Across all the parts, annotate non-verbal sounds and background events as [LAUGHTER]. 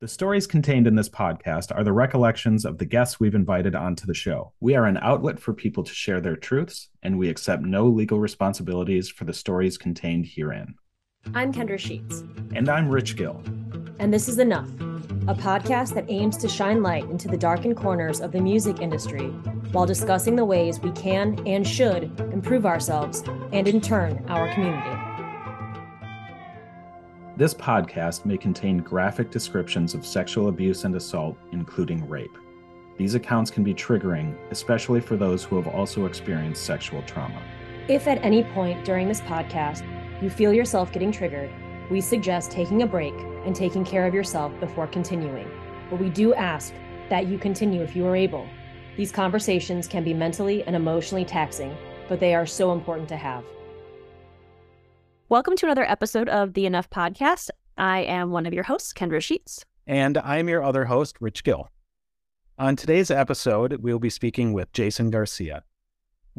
The stories contained in this podcast are the recollections of the guests we've invited onto the show. We are an outlet for people to share their truths, and we accept no legal responsibilities for the stories contained herein. I'm Kendra Sheets. And I'm Rich Gill. And this is Enough, a podcast that aims to shine light into the darkened corners of the music industry while discussing the ways we can and should improve ourselves and, in turn, our community. This podcast may contain graphic descriptions of sexual abuse and assault, including rape. These accounts can be triggering, especially for those who have also experienced sexual trauma. If at any point during this podcast you feel yourself getting triggered, we suggest taking a break and taking care of yourself before continuing. But we do ask that you continue if you are able. These conversations can be mentally and emotionally taxing, but they are so important to have. Welcome to another episode of the Enough Podcast. I am one of your hosts, Kendra Sheets. And I'm your other host, Rich Gill. On today's episode, we'll be speaking with Jason Garcia.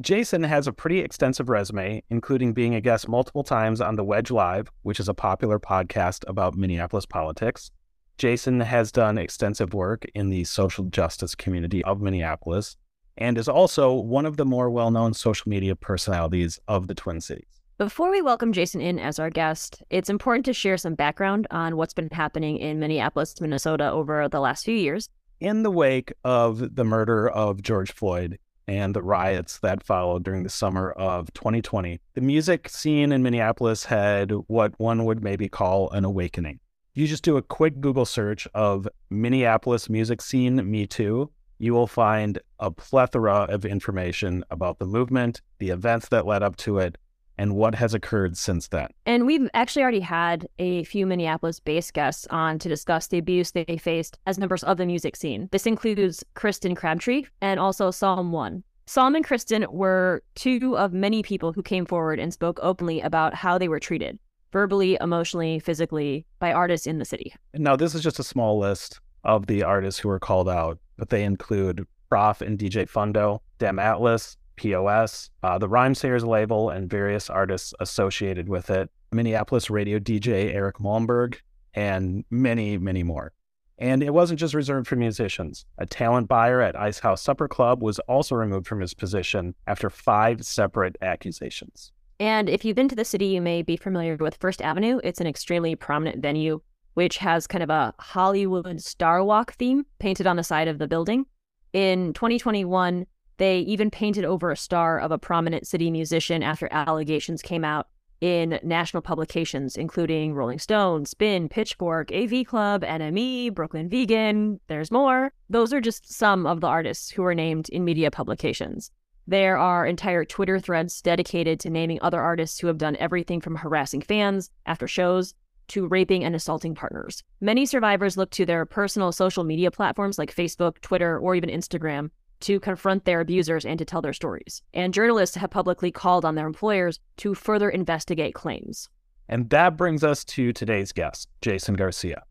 Jason has a pretty extensive resume, including being a guest multiple times on The Wedge Live, which is a popular podcast about Minneapolis politics. Jason has done extensive work in the social justice community of Minneapolis and is also one of the more well known social media personalities of the Twin Cities. Before we welcome Jason in as our guest, it's important to share some background on what's been happening in Minneapolis, Minnesota over the last few years. In the wake of the murder of George Floyd and the riots that followed during the summer of 2020, the music scene in Minneapolis had what one would maybe call an awakening. You just do a quick Google search of Minneapolis music scene, Me Too. You will find a plethora of information about the movement, the events that led up to it, and what has occurred since then. And we've actually already had a few Minneapolis based guests on to discuss the abuse they faced as members of the music scene. This includes Kristen Crabtree and also Psalm One. Psalm and Kristen were two of many people who came forward and spoke openly about how they were treated verbally, emotionally, physically by artists in the city. Now, this is just a small list of the artists who were called out, but they include Prof and DJ Fundo, Dem Atlas, POS, uh, the Rhymesayers label, and various artists associated with it, Minneapolis radio DJ Eric Malmberg, and many, many more. And it wasn't just reserved for musicians. A talent buyer at Ice House Supper Club was also removed from his position after five separate accusations. And if you've been to the city, you may be familiar with First Avenue. It's an extremely prominent venue, which has kind of a Hollywood Star Walk theme painted on the side of the building. In 2021, they even painted over a star of a prominent city musician after allegations came out in national publications, including Rolling Stone, Spin, Pitchfork, AV Club, NME, Brooklyn Vegan. There's more. Those are just some of the artists who were named in media publications. There are entire Twitter threads dedicated to naming other artists who have done everything from harassing fans after shows to raping and assaulting partners. Many survivors look to their personal social media platforms like Facebook, Twitter, or even Instagram to confront their abusers and to tell their stories. And journalists have publicly called on their employers to further investigate claims. And that brings us to today's guest, Jason Garcia.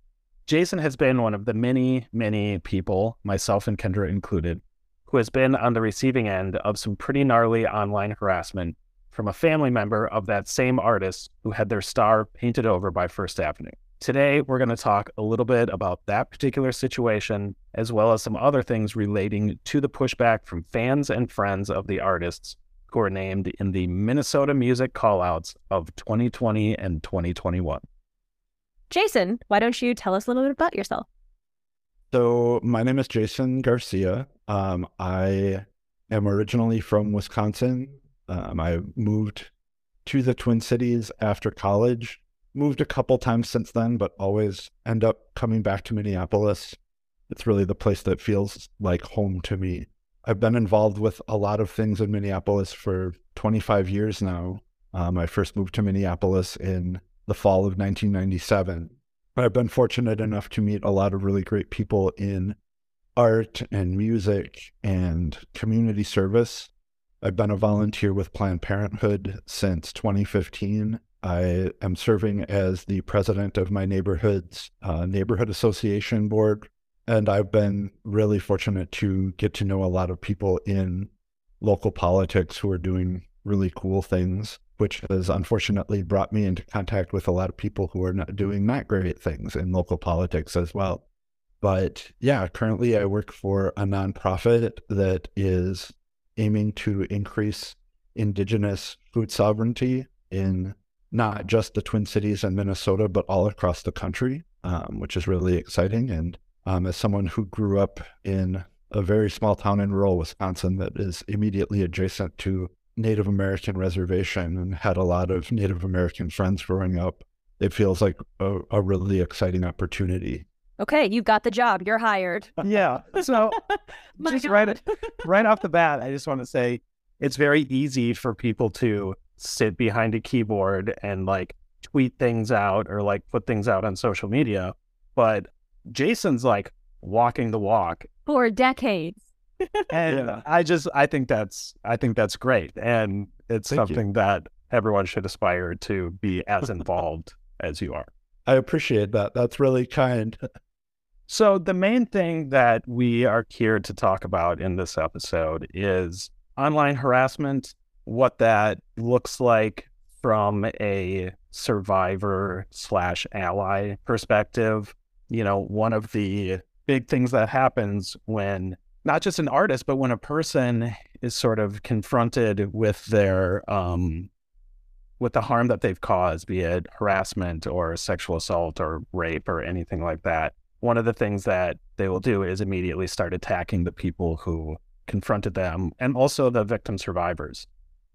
Jason has been one of the many, many people, myself and Kendra included, who has been on the receiving end of some pretty gnarly online harassment from a family member of that same artist who had their star painted over by First Avenue. Today, we're going to talk a little bit about that particular situation, as well as some other things relating to the pushback from fans and friends of the artists who are named in the Minnesota Music Callouts of 2020 and 2021. Jason, why don't you tell us a little bit about yourself? So, my name is Jason Garcia. Um, I am originally from Wisconsin. Um, I moved to the Twin Cities after college moved a couple times since then, but always end up coming back to Minneapolis. It's really the place that feels like home to me. I've been involved with a lot of things in Minneapolis for 25 years now. Um, I first moved to Minneapolis in the fall of 1997. I've been fortunate enough to meet a lot of really great people in art and music and community service. I've been a volunteer with Planned Parenthood since 2015 I am serving as the president of my neighborhood's uh, neighborhood association board. And I've been really fortunate to get to know a lot of people in local politics who are doing really cool things, which has unfortunately brought me into contact with a lot of people who are not doing not great things in local politics as well. but yeah, currently I work for a nonprofit that is aiming to increase indigenous food sovereignty in not just the Twin Cities and Minnesota, but all across the country, um, which is really exciting. And um, as someone who grew up in a very small town in rural Wisconsin that is immediately adjacent to Native American reservation and had a lot of Native American friends growing up, it feels like a, a really exciting opportunity. Okay, you got the job. You're hired. [LAUGHS] yeah. So [LAUGHS] [LAUGHS] just right, right off the bat, I just want to say it's very easy for people to sit behind a keyboard and like tweet things out or like put things out on social media. But Jason's like walking the walk for decades. [LAUGHS] and yeah. I just I think that's I think that's great. And it's Thank something you. that everyone should aspire to be as [LAUGHS] involved as you are. I appreciate that. That's really kind. [LAUGHS] So, the main thing that we are here to talk about in this episode is online harassment, what that looks like from a survivor slash ally perspective. You know, one of the big things that happens when not just an artist, but when a person is sort of confronted with their um, with the harm that they've caused, be it harassment or sexual assault or rape or anything like that, one of the things that they will do is immediately start attacking the people who confronted them and also the victim survivors.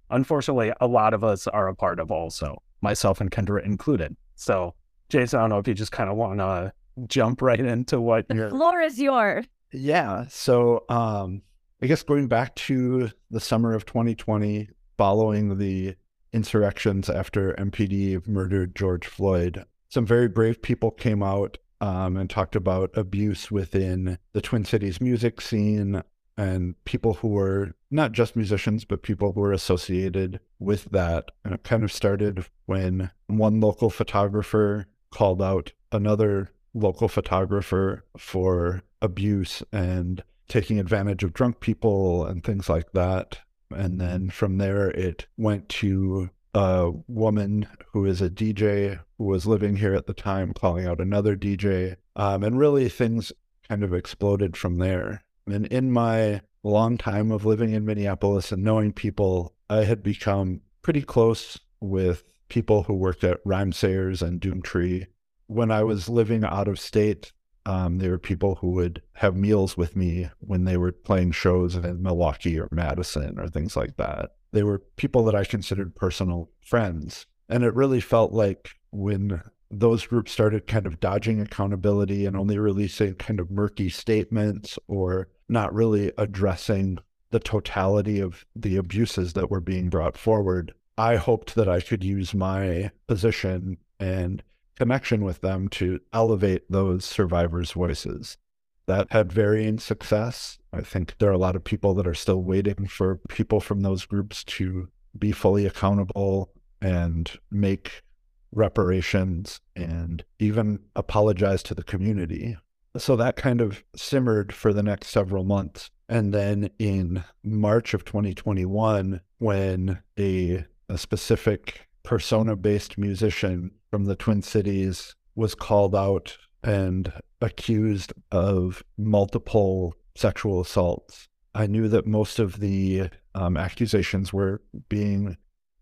Unfortunately, a lot of us are a part of also, myself and Kendra included. So, Jason, I don't know if you just kind of want to jump right into what the floor is yours. Yeah. So, um, I guess going back to the summer of 2020, following the insurrections after MPD murdered George Floyd, some very brave people came out um, and talked about abuse within the Twin Cities music scene and people who were not just musicians, but people who were associated with that. And it kind of started when one local photographer called out another local photographer for abuse and taking advantage of drunk people and things like that. And then from there, it went to a woman who is a DJ who was living here at the time calling out another DJ. Um, and really things kind of exploded from there. And in my long time of living in Minneapolis and knowing people, I had become pretty close with people who worked at Rhymesayers and Doomtree. When I was living out of state, um, there were people who would have meals with me when they were playing shows in Milwaukee or Madison or things like that. They were people that I considered personal friends. And it really felt like when those groups started kind of dodging accountability and only releasing kind of murky statements or not really addressing the totality of the abuses that were being brought forward, I hoped that I could use my position and connection with them to elevate those survivors' voices. That had varying success. I think there are a lot of people that are still waiting for people from those groups to be fully accountable and make reparations and even apologize to the community. So that kind of simmered for the next several months. And then in March of 2021, when a, a specific persona based musician from the Twin Cities was called out and accused of multiple sexual assaults. I knew that most of the um, accusations were being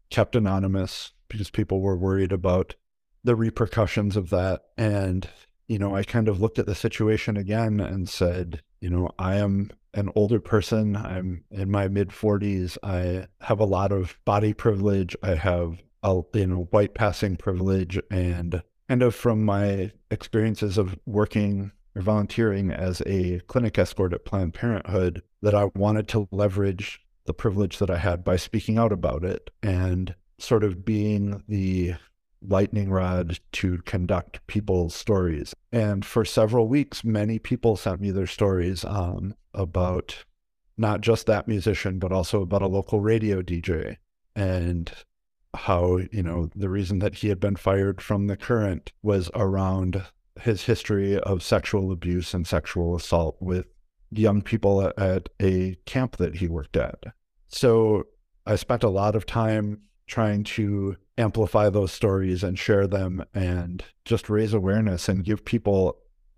kept anonymous because people were worried about the repercussions of that. And, you know, I kind of looked at the situation again and said, you know, I am an older person. I'm in my mid 40s. I have a lot of body privilege. I have you know white passing privilege and kind of from my experiences of working or volunteering as a clinic escort at Planned Parenthood that I wanted to leverage the privilege that I had by speaking out about it and sort of being the lightning rod to conduct people's stories. And for several weeks, many people sent me their stories um, about not just that musician, but also about a local radio DJ and how, you know, the reason that he had been fired from the current was around his history of sexual abuse and sexual assault with young people at, a camp that he worked at. So I spent a lot of time trying to amplify those stories and share them and just raise awareness and give people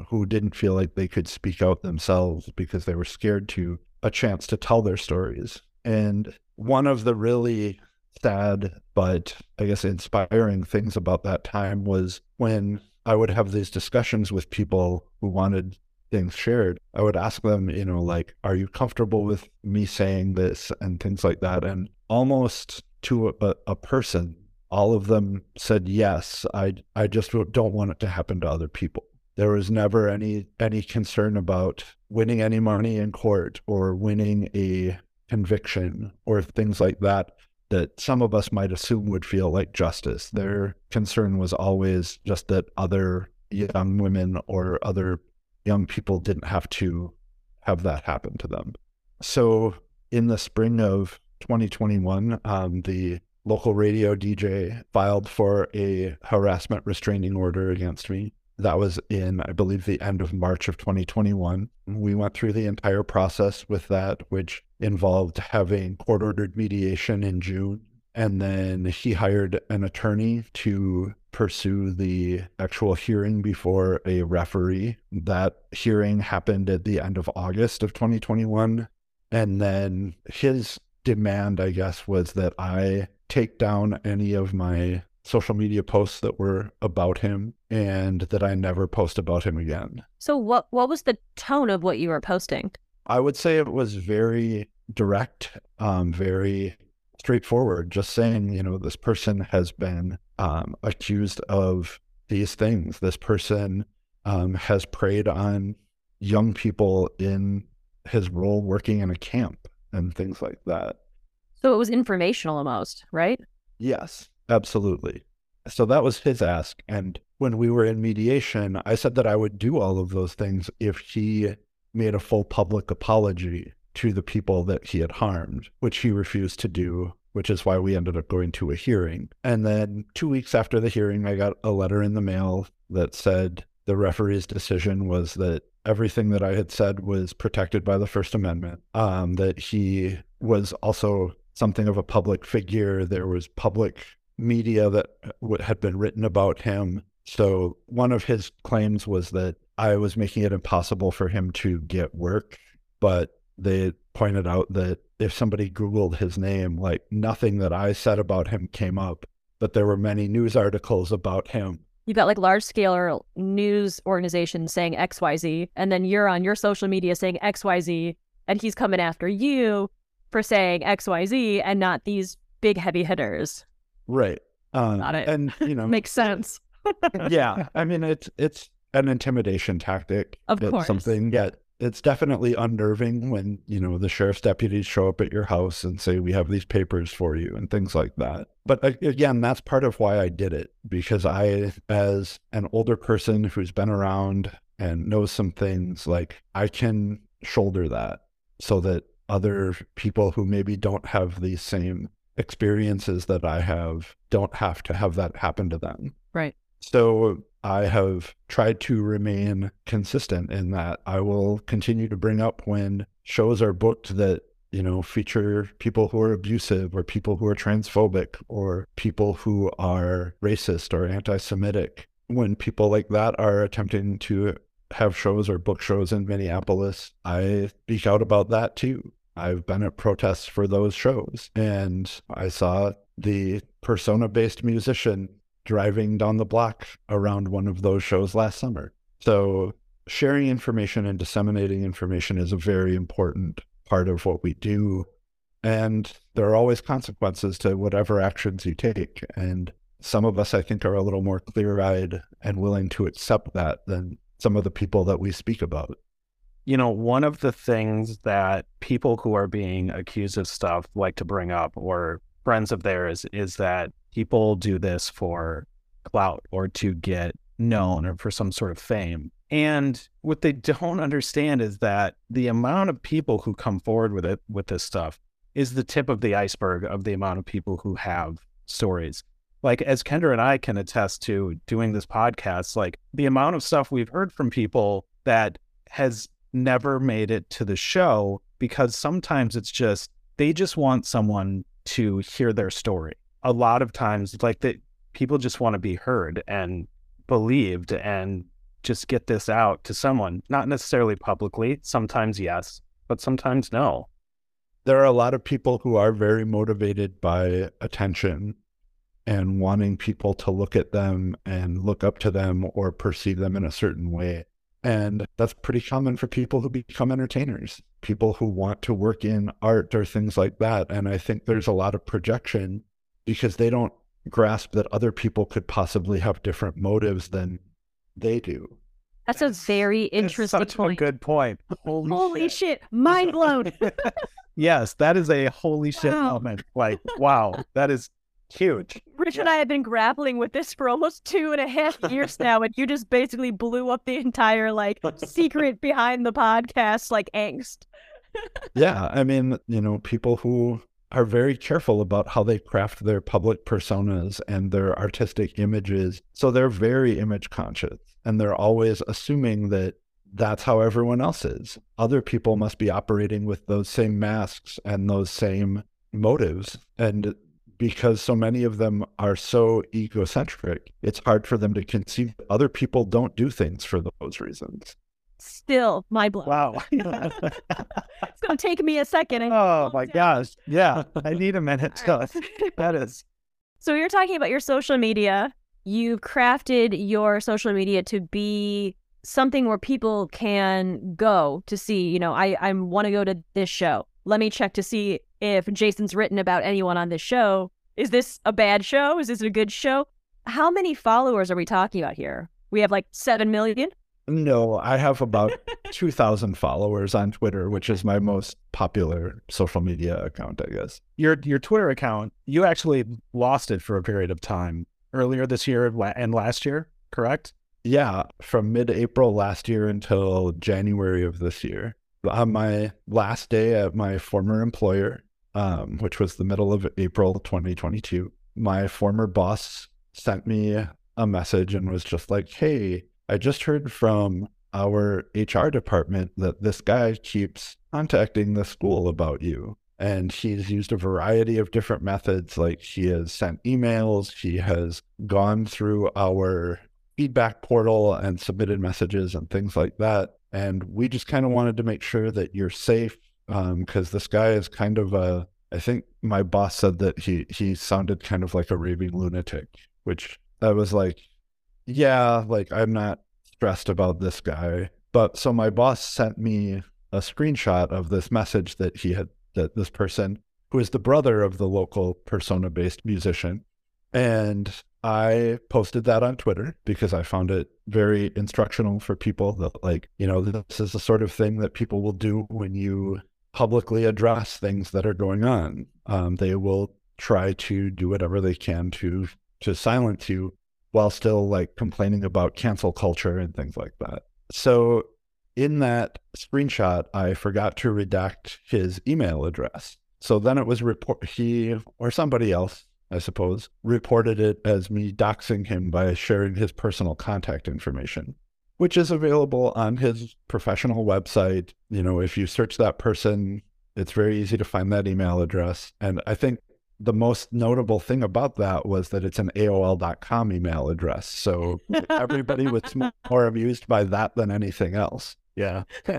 who didn't feel like they could speak out themselves because they were scared to a chance to tell their stories. And one of the really sad but I guess inspiring things about that time was when I would have these discussions with people who wanted things shared. I would ask them, you know, like, are you comfortable with me saying this and things like that? And almost to a, a person, all of them said yes. I I just don't want it to happen to other people. There was never any any concern about winning any money in court or winning a conviction or things like that that some of us might assume would feel like justice. Their concern was always just that other young women or other young people didn't have to have that happen to them. So in the spring of 2021, um, the local radio DJ filed for a harassment restraining order against me that was in, I believe, the end of March of 2021. We went through the entire process with that, which involved having court ordered mediation in June. And then he hired an attorney to pursue the actual hearing before a referee. That hearing happened at the end of August of 2021. And then his demand, I guess, was that I take down any of my social media posts that were about him and that I never post about him again. So what what was the tone of what you were posting? I would say it was very direct, um, very straightforward, just saying, you know, this person has been um, accused of these things. This person um, has preyed on young people in his role working in a camp and things like that. So it was informational almost, right? Yes. Absolutely. So that was his ask. And when we were in mediation, I said that I would do all of those things if he made a full public apology to the people that he had harmed, which he refused to do, which is why we ended up going to a hearing. And then two weeks after the hearing, I got a letter in the mail that said the referee's decision was that everything that I had said was protected by the First Amendment, um, that he was also something of a public figure. There was public media that had been written about him. So one of his claims was that I was making it impossible for him to get work, but they pointed out that if somebody Googled his name, like nothing that I said about him came up, but there were many news articles about him. You got like large scale news organizations saying XYZ, and then you're on your social media saying XYZ, and he's coming after you for saying XYZ and not these big heavy hitters. Right. Uh, Got it. And you [LAUGHS] know, makes sense. yeah, [LAUGHS] I mean it's it's an intimidation tactic. Of it's course, something. Yeah, it's definitely unnerving when you know the sheriff's deputies show up at your house and say we have these papers for you and things like that. But uh, again, that's part of why I did it because I, as an older person who's been around and knows some things, like I can shoulder that so that other people who maybe don't have these same experiences that I have don't have to have that happen to them. Right. So I have tried to remain consistent in that I will continue to bring up when shows are booked that, you know, feature people who are abusive or people who are transphobic or people who are racist or anti Semitic. When people like that are attempting to have shows or book shows in Minneapolis, I speak out about that too. I've been at protests for those shows, and I saw the persona based musician driving down the block around one of those shows last summer. So, sharing information and disseminating information is a very important part of what we do. And there are always consequences to whatever actions you take. And some of us, I think, are a little more clear eyed and willing to accept that than some of the people that we speak about you know, one of the things that people who are being accused of stuff like to bring up or friends of theirs is that people do this for clout or to get known or for some sort of fame. And what they don't understand is that the amount of people who come forward with it with this stuff is the tip of the iceberg of the amount of people who have stories. Like as Kendra and I can attest to doing this podcast, like the amount of stuff we've heard from people that has never made it to the show because sometimes it's just they just want someone to hear their story. A lot of times, like that, people just want to be heard and believed and just get this out to someone? Not necessarily publicly. Sometimes yes, but sometimes no. There are a lot of people who are very motivated by attention and wanting people to look at them and look up to them or perceive them in a certain way. And that's pretty common for people who become entertainers, people who want to work in art or things like that. And I think there's a lot of projection because they don't grasp that other people could possibly have different motives than they do. That's, a very interesting such point. a good point. Holy, Holy shit. shit. Mind blown. [LAUGHS] yes, that is a holy shit Wow. moment. Like, wow, that is huge. Rich and I have been grappling with this for almost two and a half years now, and you just basically blew up the entire like secret behind the podcast, like angst. [LAUGHS] Yeah. I mean, you know, people who are very careful about how they craft their public personas and their artistic images. So they're very image conscious and they're always assuming that that's how everyone else is. Other people must be operating with those same masks and those same motives. And because so many of them are so egocentric, it's hard for them to conceive other people don't do things for those reasons. Still, my blow. Wow. [LAUGHS] It's gonna take me a second. oh my down. gosh. Yeah, I [LAUGHS] need a minute to. [LAUGHS] That is. So you're talking about your social media. You've crafted your social media to be something where people can go to see, you know, I, I want to go to this show. Let me check to see if Jason's written about anyone on this show. Is this a bad show? Is this a good show? How many followers are we talking about here? We have like 7 million? No, I have about [LAUGHS] 2,000 followers on Twitter, which is my most popular social media account, I guess. Your your Twitter account, you actually lost it for a period of time earlier this year and last year, correct? Yeah, from mid April last year until January of this year. On my last day at my former employer, um, which was the middle of April 2022, my former boss sent me a message and was just like, Hey, I just heard from our HR department that this guy keeps contacting the school about you. And he's used a variety of different methods. Like he has sent emails, he has gone through our feedback portal and submitted messages and things like that. And we just kind of wanted to make sure that you're safe Um, because this guy is kind of a. I think my boss said that he he sounded kind of like a raving lunatic, which I was like, yeah, like I'm not stressed about this guy. But so my boss sent me a screenshot of this message that he had that this person who is the brother of the local persona based musician and I posted that on Twitter because I found it very instructional for people that, like, you know, this is the sort of thing that people will do when you publicly address things that are going on. Um, they will try to do whatever they can to to silence you while still like complaining about cancel culture and things like that. So in that screenshot, I forgot to redact his email address. So then it was report he or somebody else I suppose, reported it as me doxing him by sharing his personal contact information, which is available on his professional website. You know, if you search that person, it's very easy to find that email address. And I think the most notable thing about that was that it's an AOL.com email address. So everybody was [LAUGHS] more amused by that than anything else. Yeah. [LAUGHS]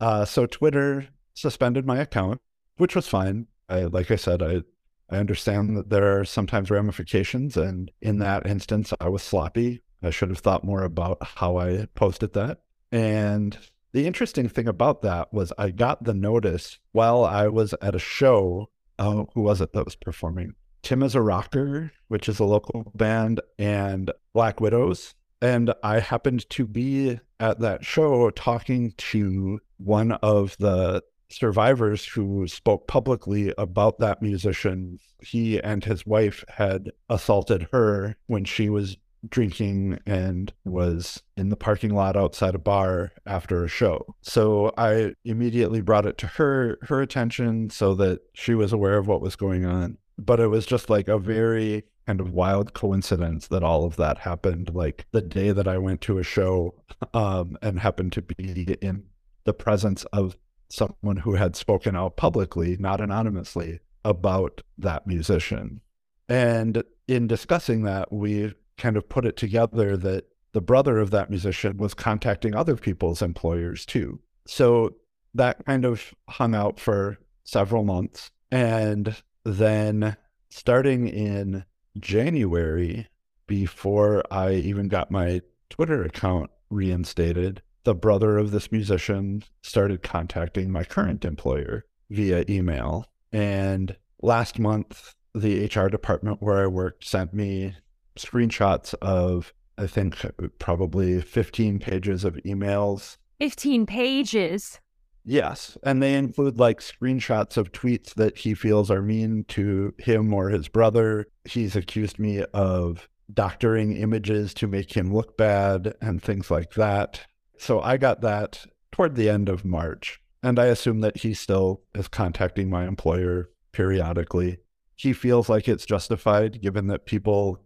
Uh, so Twitter suspended my account, which was fine. I, like I said, I I understand that there are sometimes ramifications, and in that instance, I was sloppy. I should have thought more about how I posted that. And the interesting thing about that was I got the notice while I was at a show. Oh, who was it that was performing? Tim is a Rocker, which is a local band, and Black Widows. And I happened to be at that show talking to one of the survivors who spoke publicly about that musician. He and his wife had assaulted her when she was drinking and was in the parking lot outside a bar after a show. So I immediately brought it to her her attention so that she was aware of what was going on. But it was just like a very kind of wild coincidence that all of that happened like the day that I went to a show um, and happened to be in the presence of someone who had spoken out publicly, not anonymously, about that musician. And in discussing that, we kind of put it together that the the brother of that musician was contacting other people's employers too. So that kind of hung out for several months. And then starting in January, before I even got my Twitter account reinstated, the brother of this musician started contacting my current employer via email. And last month, the HR department where I worked sent me screenshots of, I think, probably 15 pages of emails. 15 pages. Yes. And they include like screenshots of tweets that he feels are mean to him or his brother. He's accused me of doctoring images to make him look bad and things like that. So I got that toward the end of March. And I assume that he still is contacting my employer periodically. He feels like it's justified given that people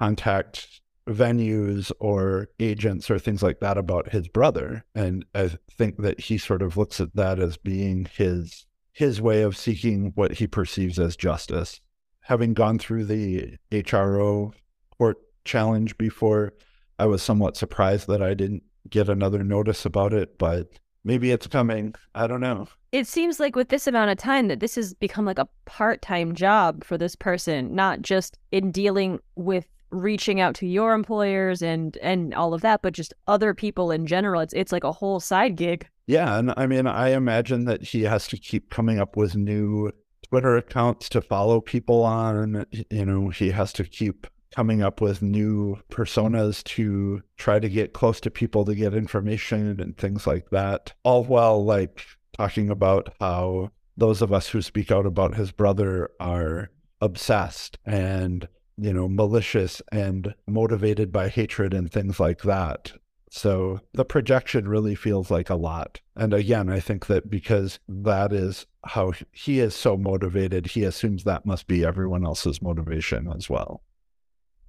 contact venues or agents or things like that about his brother. And I think that he sort of looks at that as being his his way of seeking what he perceives as justice. Having gone through the HRO court challenge before, I was somewhat surprised that I didn't get another notice about it, but maybe it's coming. I don't know. It seems like with this amount of time that this has become like a part-time job for this person, not just in dealing with reaching out to your employers and and all of that, but just other people in general. It's it's like a whole side gig. Yeah, and I mean, I imagine that he has to keep coming up with new Twitter accounts to follow people on. You know, he has to keep coming up with new personas to try to get close to people to get information and things like that. All while like talking about how those of us who speak out about his brother are obsessed and you know, malicious and motivated by hatred and things like that. So the projection really feels like a lot. And again, I think that because that is how he is so motivated, he assumes that must be everyone else's motivation as well.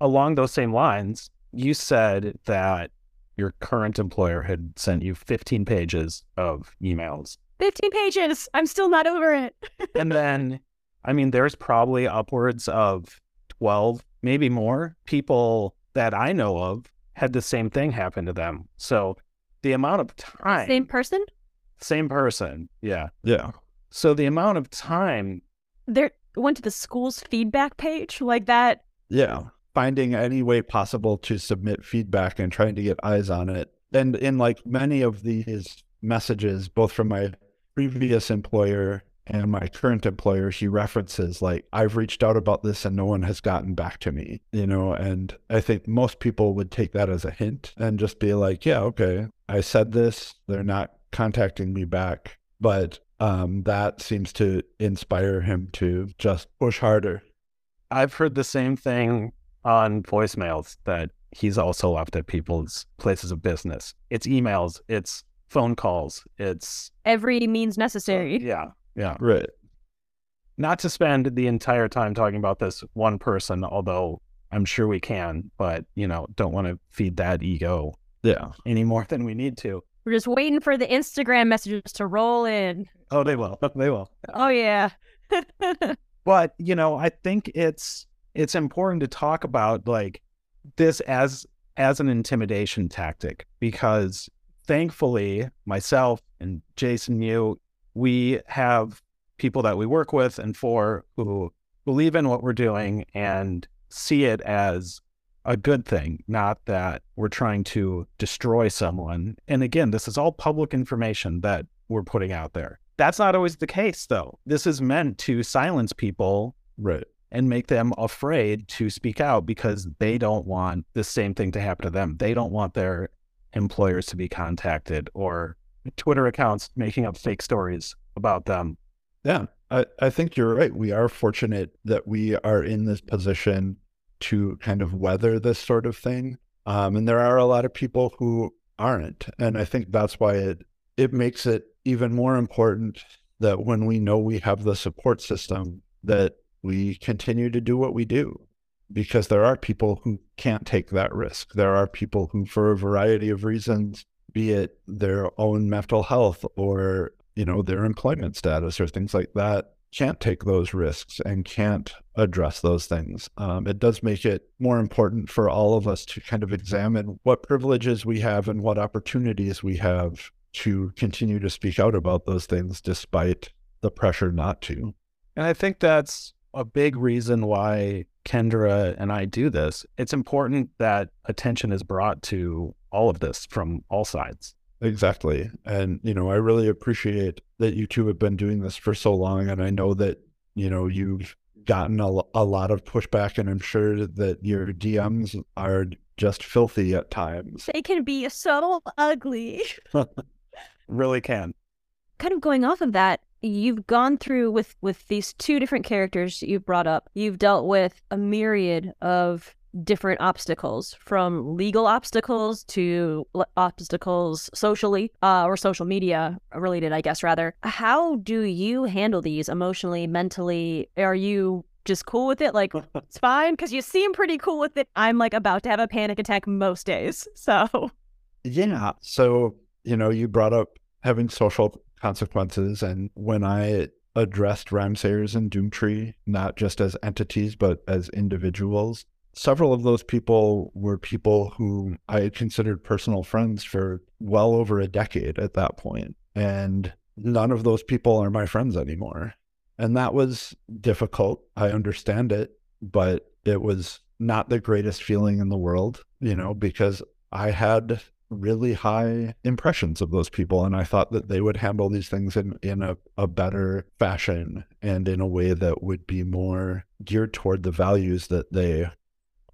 Along those same lines, you said that your current employer had sent you 15 pages of emails. 15 pages. I'm still not over it. and then, I mean, there's probably upwards of 12, maybe more people that I know of had the same thing happen to them. So the amount of time. Same person? Same person. Yeah. Yeah. So the amount of time. They went to the school's feedback page like that. Yeah. Finding any way possible to submit feedback and trying to get eyes on it. And in like many of these messages, both from my previous employer and my current employer, he references like, I've reached out about this and no one has gotten back to me, you know, and I think most people would take that as a hint and just be like, yeah, okay, I said this, they're not contacting me back. But um, that seems to inspire him to just push harder. I've heard the same thing on voicemails that he's also left at people's places of business. It's emails, it's phone calls, it's every means necessary. Yeah. Yeah. Right. Not to spend the entire time talking about this one person, although I'm sure we can, but you know, don't want to feed that ego yeah any more than we need to. We're just waiting for the Instagram messages to roll in. Oh, they will. They will. Oh yeah. [LAUGHS] but, you know, I think it's it's important to talk about like this as as an intimidation tactic because thankfully myself and Jason you we have people that we work with and for who believe in what we're doing and see it as a good thing, not that we're trying to destroy someone. And again, this is all public information that we're putting out there. That's not always the case, though. This is meant to silence people right. and make them afraid to speak out because they don't want the same thing to happen to them. They don't want their employers to be contacted or Twitter accounts making up fake stories about them. Yeah, I, I think you're right. We are fortunate that we are in this position to kind of weather this sort of thing. Um, and there are a lot of people who aren't. And I think that's why it it makes it even more important that when we know we have the support system, that we continue to do what we do. Because there are people who can't take that risk. There are people who, for a variety of reasons, be it their own mental health or you know their employment status or things like that can't take those risks and can't address those things. Um, it does make it more important for all of us to kind of examine what privileges we have and what opportunities we have to continue to speak out about those things despite the pressure not to. And I think that's a big reason why Kendra and I do this. It's important that attention is brought to all of this from all sides. Exactly. And, you know, I really appreciate that you two have been doing this for so long. And I know that, you know, you've gotten a, a lot of pushback, and I'm sure that your DMs are just filthy at times. They can be so ugly. [LAUGHS] really can. Kind of going off of that, you've gone through with with these two different characters you've brought up. You've dealt with a myriad of different obstacles from legal obstacles to obstacles socially uh, or social media related i guess rather. How do you handle these emotionally mentally? Are you just cool with it? Like [LAUGHS] it's fine because you seem pretty cool with it. I'm like about to have a panic attack most days [LAUGHS] so. Yeah so you know you brought up having social consequences and when i addressed Rhymesayers and Doomtree, not just as entities, but as individuals several of those people were people who I had considered personal friends for well over a decade at that point. And none of those people are my friends anymore. And that was difficult. I understand it, but it was not the greatest feeling in the world, you know, because I had really high impressions of those people and I thought that they would handle these things in, in a, a better fashion and in a way that would be more geared toward the values that they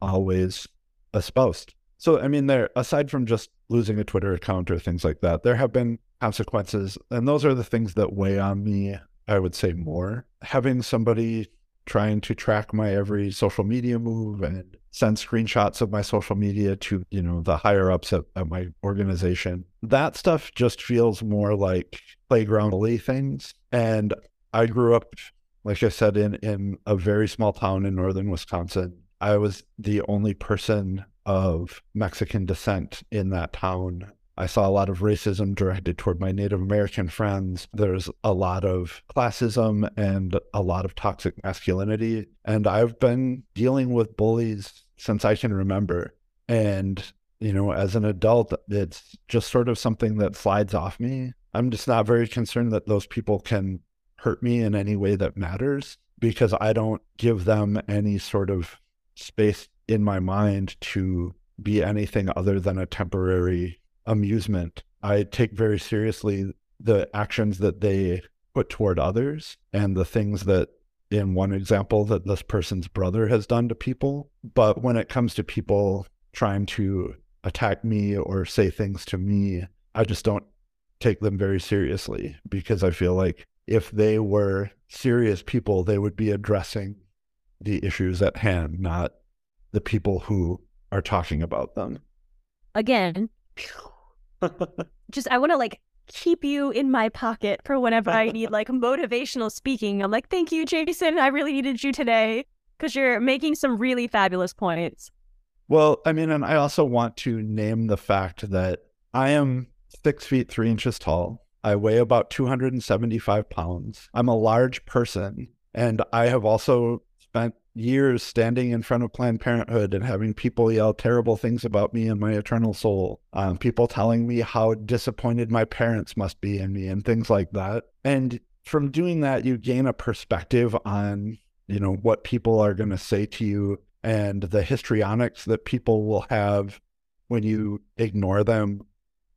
always espoused. So, I mean, there, aside from just losing a Twitter account or things like that, there have been consequences. And those are the things that weigh on me, I would say more. Having somebody trying to track my every social media move and send screenshots of my social media to, you know, the higher ups at, at my organization. That stuff just feels more like playground things. And I grew up, like I said, in, in a very small town in northern Wisconsin I was the only person of Mexican descent in that town. I saw a lot of racism directed toward my Native American friends. There's a lot of classism and a lot of toxic masculinity. And I've been dealing with bullies since I can remember. And, you know, as an adult, it's just sort of something that slides off me. I'm just not very concerned that those people can hurt me in any way that matters because I don't give them any sort of space in my mind to be anything other than a temporary amusement. I take very seriously the actions that they put toward others and the things that in one example that this person's brother has done to people. But when it comes to people trying to attack me or say things to me, I just don't take them very seriously because I feel like if they were serious people, they would be addressing the issues at hand, not the people who are talking about them. Again, [LAUGHS] just I want to like keep you in my pocket for whenever I need like motivational speaking. I'm like, thank you, Jason. I really needed you today because you're making some really fabulous points. Well, I mean, and I also want to name the fact that I am six feet three inches tall. I weigh about 275 pounds. I'm a large person. And I have also spent years standing in front of Planned Parenthood and having people yell terrible things about me and my eternal soul. Um, people telling me how disappointed my parents must be in me and things like that. And from doing that, you gain a perspective on, you know, what people are going to say to you and the histrionics that people will have when you ignore them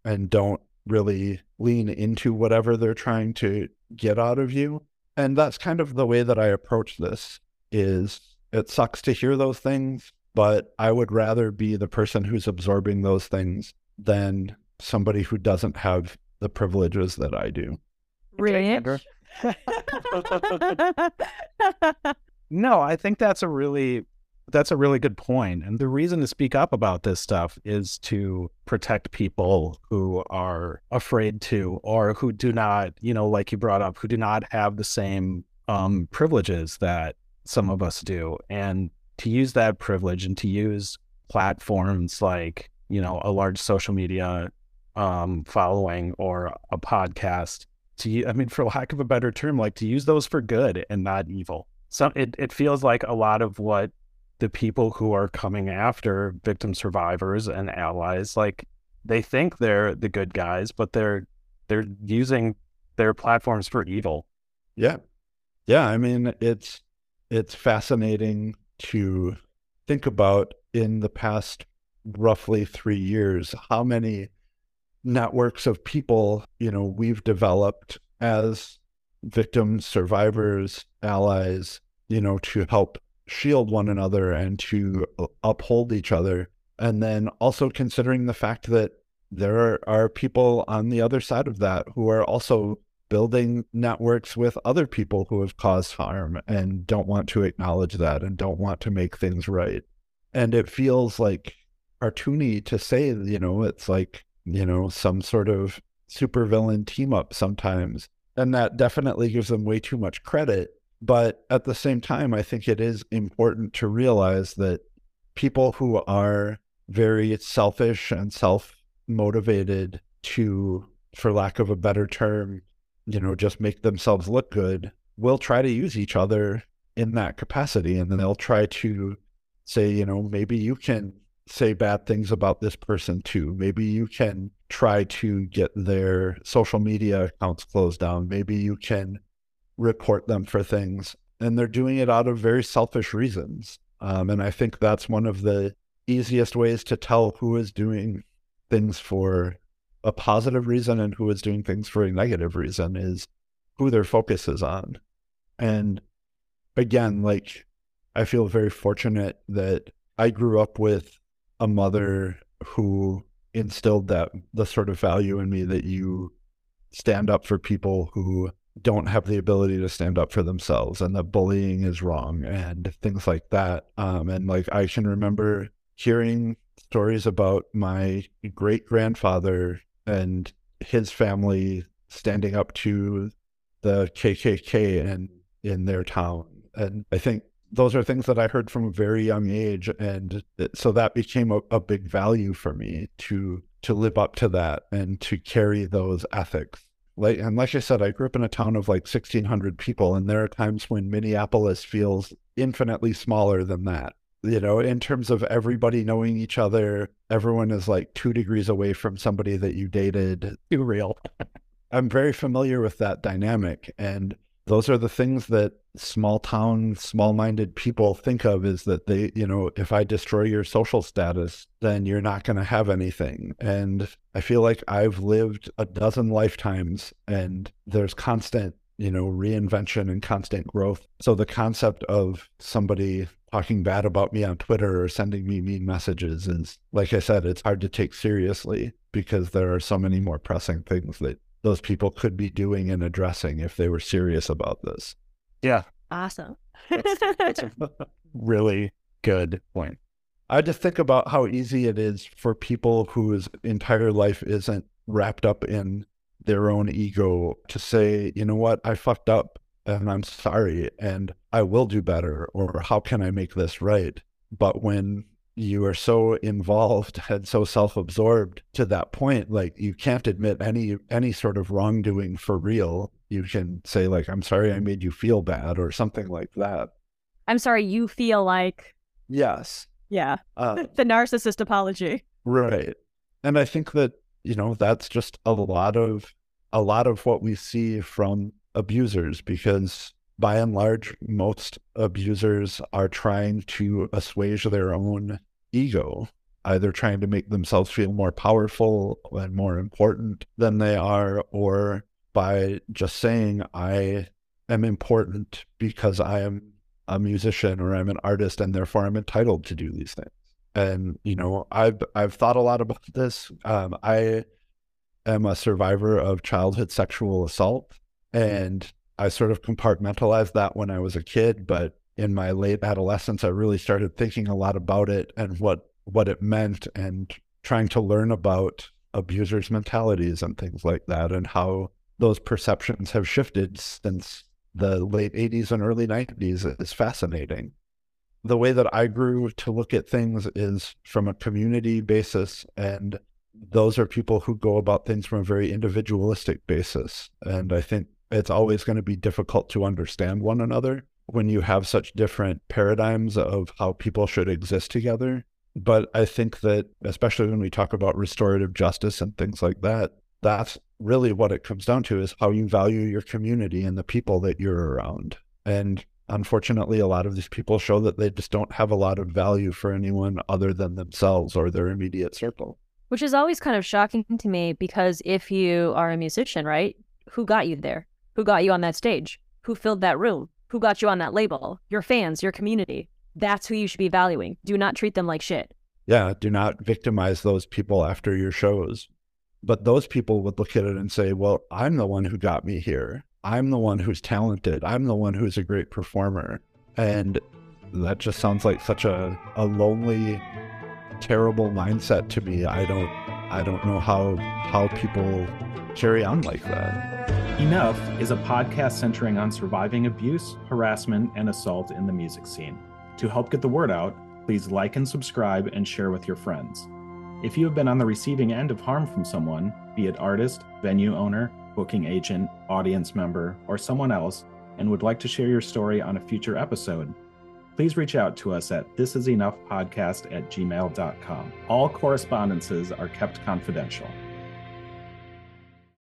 and don't really lean into whatever they're trying to get out of you. And that's kind of the way that I approach this is it sucks to hear those things, but I would rather be the person who's absorbing those things than somebody who doesn't have the privileges that I do. Really? [LAUGHS] no, I think that's a really that's a really good point. And the reason to speak up about this stuff is to protect people who are afraid to or who do not, you know, like you brought up, who do not have the same um, privileges that some of us do. And to use that privilege and to use platforms like, you know, a large social media um, following or a podcast to I mean, for lack of a better term, like to use those for good and not evil. So it, it feels like a lot of what the people who are coming after victim survivors and allies, like they think they're the good guys, but they're they're using their platforms for evil. Yeah. Yeah. I mean, it's it's fascinating to think about in the past roughly three years how many networks of people, you know, we've developed as victims, survivors, allies, you know, to help shield one another and to uphold each other. And then also considering the fact that there are, people on the other side of that who are also building networks with other people who have caused harm and don't want to acknowledge that and don't want to make things right. And it feels like cartoony to say, you know, it's like you know, some sort of supervillain team up sometimes. And that definitely gives them way too much credit. But at the same time, I think it is important to realize that people who are very selfish and self motivated to, for lack of a better term, you know, just make themselves look good, will try to use each other in that capacity. And then they'll try to say, you know, maybe you can say bad things about this person too. Maybe you can try to get their social media accounts closed down. Maybe you can report them for things. And they're doing it out of very selfish reasons. Um, and I think that's one of the easiest ways to tell who is doing things for a positive reason and who is doing things for a negative reason is who their focus is on. And again, like I feel very fortunate that I grew up with a mother who instilled that the sort of value in me that you stand up for people who don't have the ability to stand up for themselves and that bullying is wrong and things like that um, and like i can remember hearing stories about my great grandfather and his family standing up to the kkk and in their town and i think those are things that I heard from a very young age, and so that became a, a big value for me to to live up to that and to carry those ethics. Like and like I said, I grew up in a town of like sixteen hundred people, and there are times when Minneapolis feels infinitely smaller than that. You know, in terms of everybody knowing each other, everyone is like two degrees away from somebody that you dated. Too real. [LAUGHS] I'm very familiar with that dynamic, and those are the things that small town, small minded people think of is that they, you know, if I destroy your social status, then you're not going to have anything. And I feel like I've lived a dozen lifetimes and there's constant, you know, reinvention and constant growth. So the concept of somebody talking bad about me on Twitter or sending me mean messages is, like I said, it's hard to take seriously because there are so many more pressing things that those people could be doing and addressing if they were serious about this. Yeah. Awesome. that's, that's a [LAUGHS] really good point. I just think about how easy it is for people whose entire life isn't wrapped up in their own ego to say, you know what, I fucked up and I'm sorry and I will do better or how can I make this right? But when you are so involved [LAUGHS] and so self-absorbed to that point like you can't admit any any sort of wrongdoing for real. You can say like i'm sorry i made you feel bad or something like that. I'm sorry you feel like yes. Yeah. Uh, [LAUGHS] the narcissist apology. Right. And i think that you know that's just a lot of a lot of what we see from abusers because by and large, most abusers are trying to assuage their own ego, either trying to make themselves feel more powerful and more important than they are, or by just saying, I am important because I am a musician or I'm an artist and therefore I'm entitled to do these things. And, you know, I've I've thought a lot about this. Um, I am a survivor of childhood sexual assault mm-hmm. and I sort of compartmentalized that when I was a kid, but in my late adolescence, I really started thinking a lot about it and what what it meant, and trying to learn about abusers' mentalities and things like that, and how those perceptions have shifted since the late 80s and early 90s is fascinating. The way that I grew to look at things is from a community basis and those are people who go about things from a very individualistic basis. And I think it's always going to be difficult to understand one another when you have such different paradigms of how people should exist together. But I think that, especially when we talk about restorative justice and things like that, that's really what it comes down to is how you value your community and the people that you're around. And unfortunately, a lot of these people show that they just don't have a lot of value for anyone other than themselves or their immediate circle. Which is always kind of shocking to me because if you are a musician, right? Who got you there? Who got you on that stage? Who filled that room? Who got you on that label? Your fans, your community. That's who you should be valuing. Do not treat them like shit. Yeah, do not victimize those people after your shows. But those people would look at it and say, well, I'm the one who got me here. I'm the one who's talented. I'm the one who's a great performer. And that just sounds like such a, a lonely, terrible mindset to me. I don't I don't know how how people carry on like that. Enough is a podcast centering on surviving abuse, harassment, and assault in the music scene. To help get the word out, please like and subscribe and share with your friends. If you have been on the receiving end of harm from someone, be it artist, venue owner, booking agent, audience member, or someone else, and would like to share your story on a future episode, please reach out to us at thisisenoughpodcast at gmail.com. All correspondences are kept confidential.